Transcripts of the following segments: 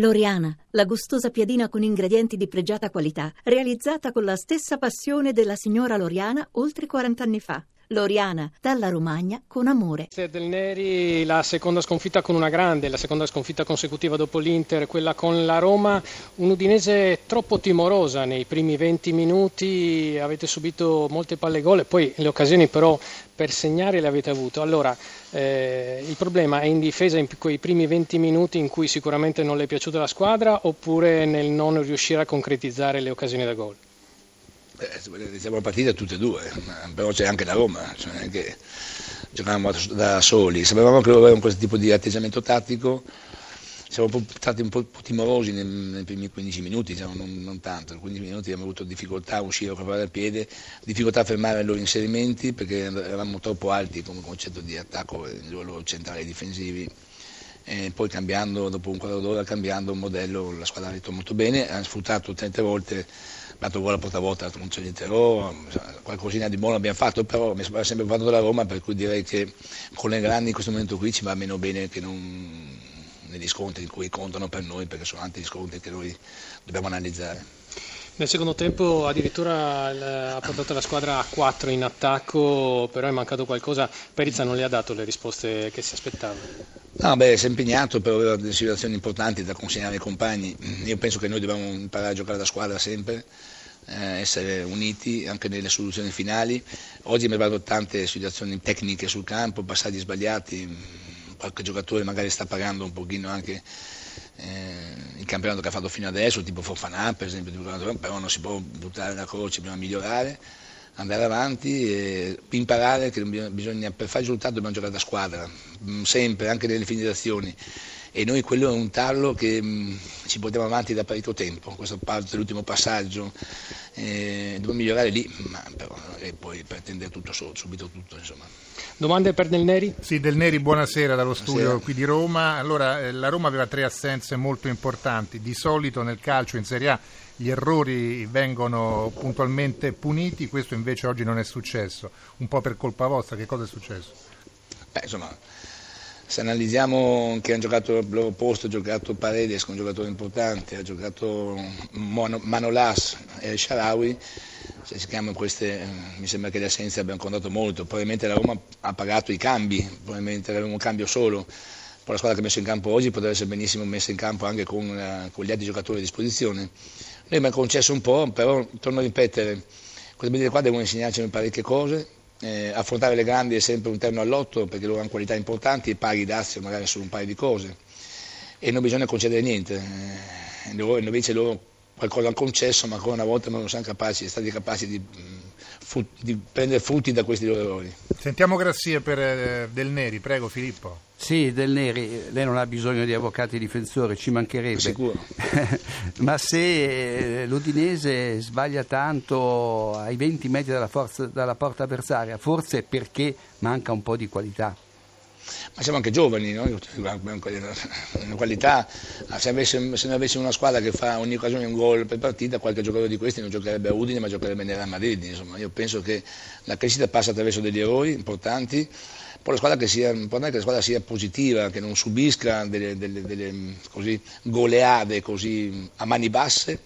Loriana, la gustosa piadina con ingredienti di pregiata qualità, realizzata con la stessa passione della signora Loriana oltre 40 anni fa. Loriana, dalla Romagna con amore. Del Neri la seconda sconfitta con una grande, la seconda sconfitta consecutiva dopo l'Inter, quella con la Roma, un'Udinese troppo timorosa nei primi 20 minuti, avete subito molte palle gol e poi le occasioni però per segnare le avete avute. Allora, eh, il problema è in difesa in quei primi 20 minuti in cui sicuramente non le è piaciuta la squadra oppure nel non riuscire a concretizzare le occasioni da gol? Eh, siamo partite tutte e due, però c'è anche la Roma, cioè che giocavamo da soli, sapevamo che avevamo questo tipo di atteggiamento tattico, siamo stati un po' timorosi nei, nei primi 15 minuti, diciamo, non, non, tanto, nei 15 minuti abbiamo avuto difficoltà a uscire a provare al piede, difficoltà a fermare i loro inserimenti perché eravamo troppo alti come concetto di attacco nei loro centrali difensivi. E poi cambiando, dopo un quarto d'ora, cambiando un modello, la squadra ha detto molto bene, ha sfruttato tante volte dato gol a porta a volta non c'è niente qualcosina di buono abbiamo fatto, però mi sembra sempre fatto dalla Roma, per cui direi che con le grandi in questo momento qui ci va meno bene che non negli scontri in cui contano per noi, perché sono tanti gli scontri che noi dobbiamo analizzare. Nel secondo tempo addirittura ha portato la squadra a 4 in attacco, però è mancato qualcosa. Perizza non le ha dato le risposte che si aspettava. No, beh, si è impegnato, però aveva delle situazioni importanti da consegnare ai compagni. Io penso che noi dobbiamo imparare a giocare da squadra sempre, eh, essere uniti anche nelle soluzioni finali. Oggi mi è arrivato tante situazioni tecniche sul campo, passaggi sbagliati, qualche giocatore magari sta pagando un pochino anche eh, il campionato che ha fatto fino adesso, tipo Fofanà per esempio, però non si può buttare la croce, bisogna migliorare, andare avanti e imparare che bisogna, per fare risultato dobbiamo giocare da squadra, mm, sempre, anche nelle fine d'azioni. E noi quello è un tarlo che mh, mm, ci portiamo avanti da parecchio tempo, questo parte l'ultimo passaggio, eh, dobbiamo migliorare lì, ma però, e poi pretendere tutto subito tutto. Insomma. Domande per Del Neri? Sì, Del Neri, buonasera dallo studio buonasera. qui di Roma. Allora, eh, la Roma aveva tre assenze molto importanti. Di solito nel calcio in Serie A gli errori vengono puntualmente puniti, questo invece oggi non è successo. Un po' per colpa vostra, che cosa è successo? Beh, insomma, se analizziamo che hanno giocato al loro posto, ha giocato Paredes, un giocatore importante, ha giocato Manolas e Sharawi, se si chiamano queste, mi sembra che le assenze abbiano contato molto, probabilmente la Roma ha pagato i cambi, probabilmente aveva un cambio solo, poi la squadra che ha messo in campo oggi potrebbe essere benissimo messa in campo anche con, uh, con gli altri giocatori a disposizione. Noi ha concesso un po', però torno a ripetere, queste belle qua devono insegnarci parecchie cose, eh, affrontare le grandi è sempre un terno all'otto perché loro hanno qualità importanti e paghi dazi magari solo un paio di cose. E non bisogna concedere niente, eh, invece loro qualcosa hanno concesso, ma ancora una volta non sono capaci, stati capaci di, mm, di, prendere frutti da questi loro errori. Sentiamo grazie per eh, Del Neri, prego Filippo. Sì, Del Neri, lei non ha bisogno di avvocati difensori, ci mancherebbe. Sicuro. ma se eh, l'Udinese sbaglia tanto ai 20 metri dalla, forza, dalla porta avversaria, forse è perché manca un po' di qualità ma siamo anche giovani, no? una qualità, se, avesse, se noi avessimo una squadra che fa ogni occasione un gol per partita, qualche giocatore di questi non giocherebbe a Udine ma giocherebbe nella Madrid, insomma, io penso che la crescita passa attraverso degli errori importanti, poi la squadra che sia, importante che la squadra sia positiva, che non subisca delle, delle, delle così, goleade così a mani basse.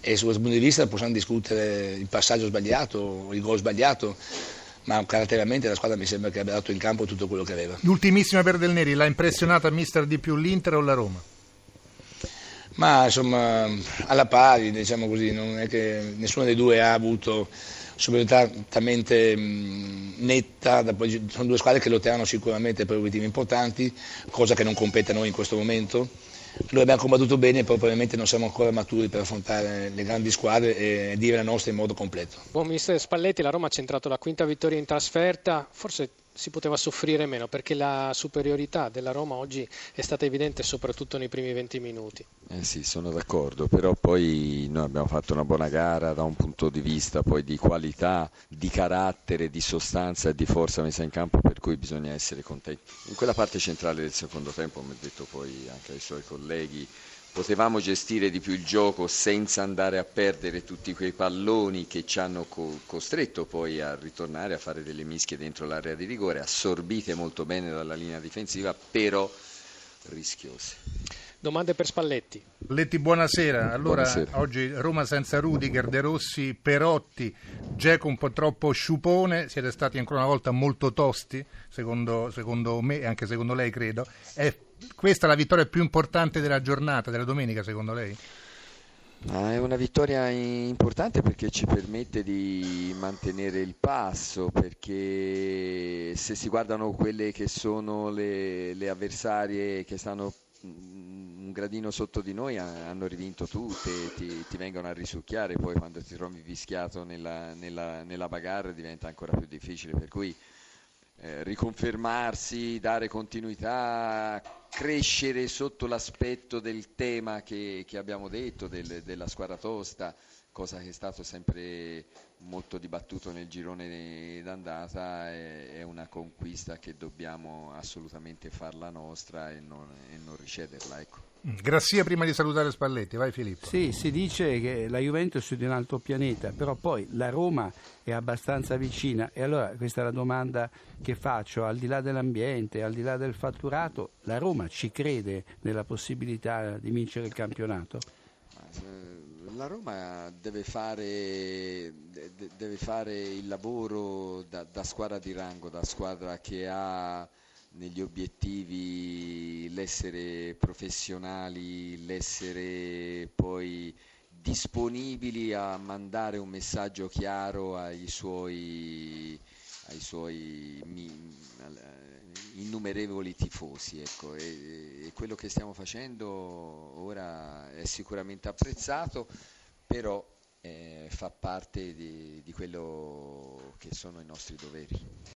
E su questo punto di vista possiamo discutere il passaggio sbagliato, il gol sbagliato, ma caratterialmente la squadra mi sembra che abbia dato in campo tutto quello che aveva. L'ultimissima per Del Neri, l'ha impressionata mister di più l'Inter o la Roma? Ma insomma, alla pari, diciamo così, non è che nessuno dei due ha avuto superiorità talmente netta, sono due squadre che lotteranno sicuramente per obiettivi importanti, cosa che non compete a noi in questo momento noi abbiamo combattuto bene, però probabilmente non siamo ancora maturi per affrontare le grandi squadre e dire la nostra in modo completo. Buon mister Spalletti, la Roma ha centrato la quinta vittoria in trasferta, forse si poteva soffrire meno perché la superiorità della Roma oggi è stata evidente soprattutto nei primi 20 minuti. Eh sì, sono d'accordo, però poi noi abbiamo fatto una buona gara da un punto di vista poi di qualità, di carattere, di sostanza e di forza messa in campo per cui bisogna essere contenti. In quella parte centrale del secondo tempo, come ha detto poi anche ai suoi colleghi, potevamo gestire di più il gioco senza andare a perdere tutti quei palloni che ci hanno co- costretto poi a ritornare a fare delle mischie dentro l'area di rigore, assorbite molto bene dalla linea difensiva, però rischiose. Domande per Spalletti. Letti, buonasera. Allora, Buonasera. oggi Roma senza Rudiger, De Rossi, Perotti, Geco un po' troppo sciupone, siete stati ancora una volta molto tosti, secondo, secondo me e anche secondo lei credo. È questa la vittoria più importante della giornata, della domenica secondo lei? Ah, è una vittoria importante perché ci permette di mantenere il passo, perché se si guardano quelle che sono le, le avversarie che stanno mm, un gradino sotto di noi ha- hanno rivinto tutte, ti, ti vengono a risucchiare, poi quando ti trovi vischiato nella, nella, nella bagarre diventa ancora più difficile, per cui eh, riconfermarsi, dare continuità, crescere sotto l'aspetto del tema che, che abbiamo detto, del- della squadra tosta, cosa che è stato sempre molto dibattuto nel girone d'andata, è, una conquista che dobbiamo assolutamente farla nostra e non, e non ricederla. Ecco. Grassia prima di salutare Spalletti, vai Filippo. Sì, si dice che la Juventus è di un altro pianeta, però poi la Roma è abbastanza vicina e allora questa è la domanda che faccio, al di là dell'ambiente, al di là del fatturato, la Roma ci crede nella possibilità di vincere il campionato? Ma, eh, La Roma deve fare, de- de- deve fare il lavoro da, da squadra di rango, da squadra che ha negli obiettivi l'essere professionali, l'essere poi disponibili a mandare un messaggio chiaro ai suoi, ai suoi innumerevoli tifosi. Ecco. E, e quello che stiamo facendo ora è sicuramente apprezzato, però eh, fa parte di, di quello che sono i nostri doveri.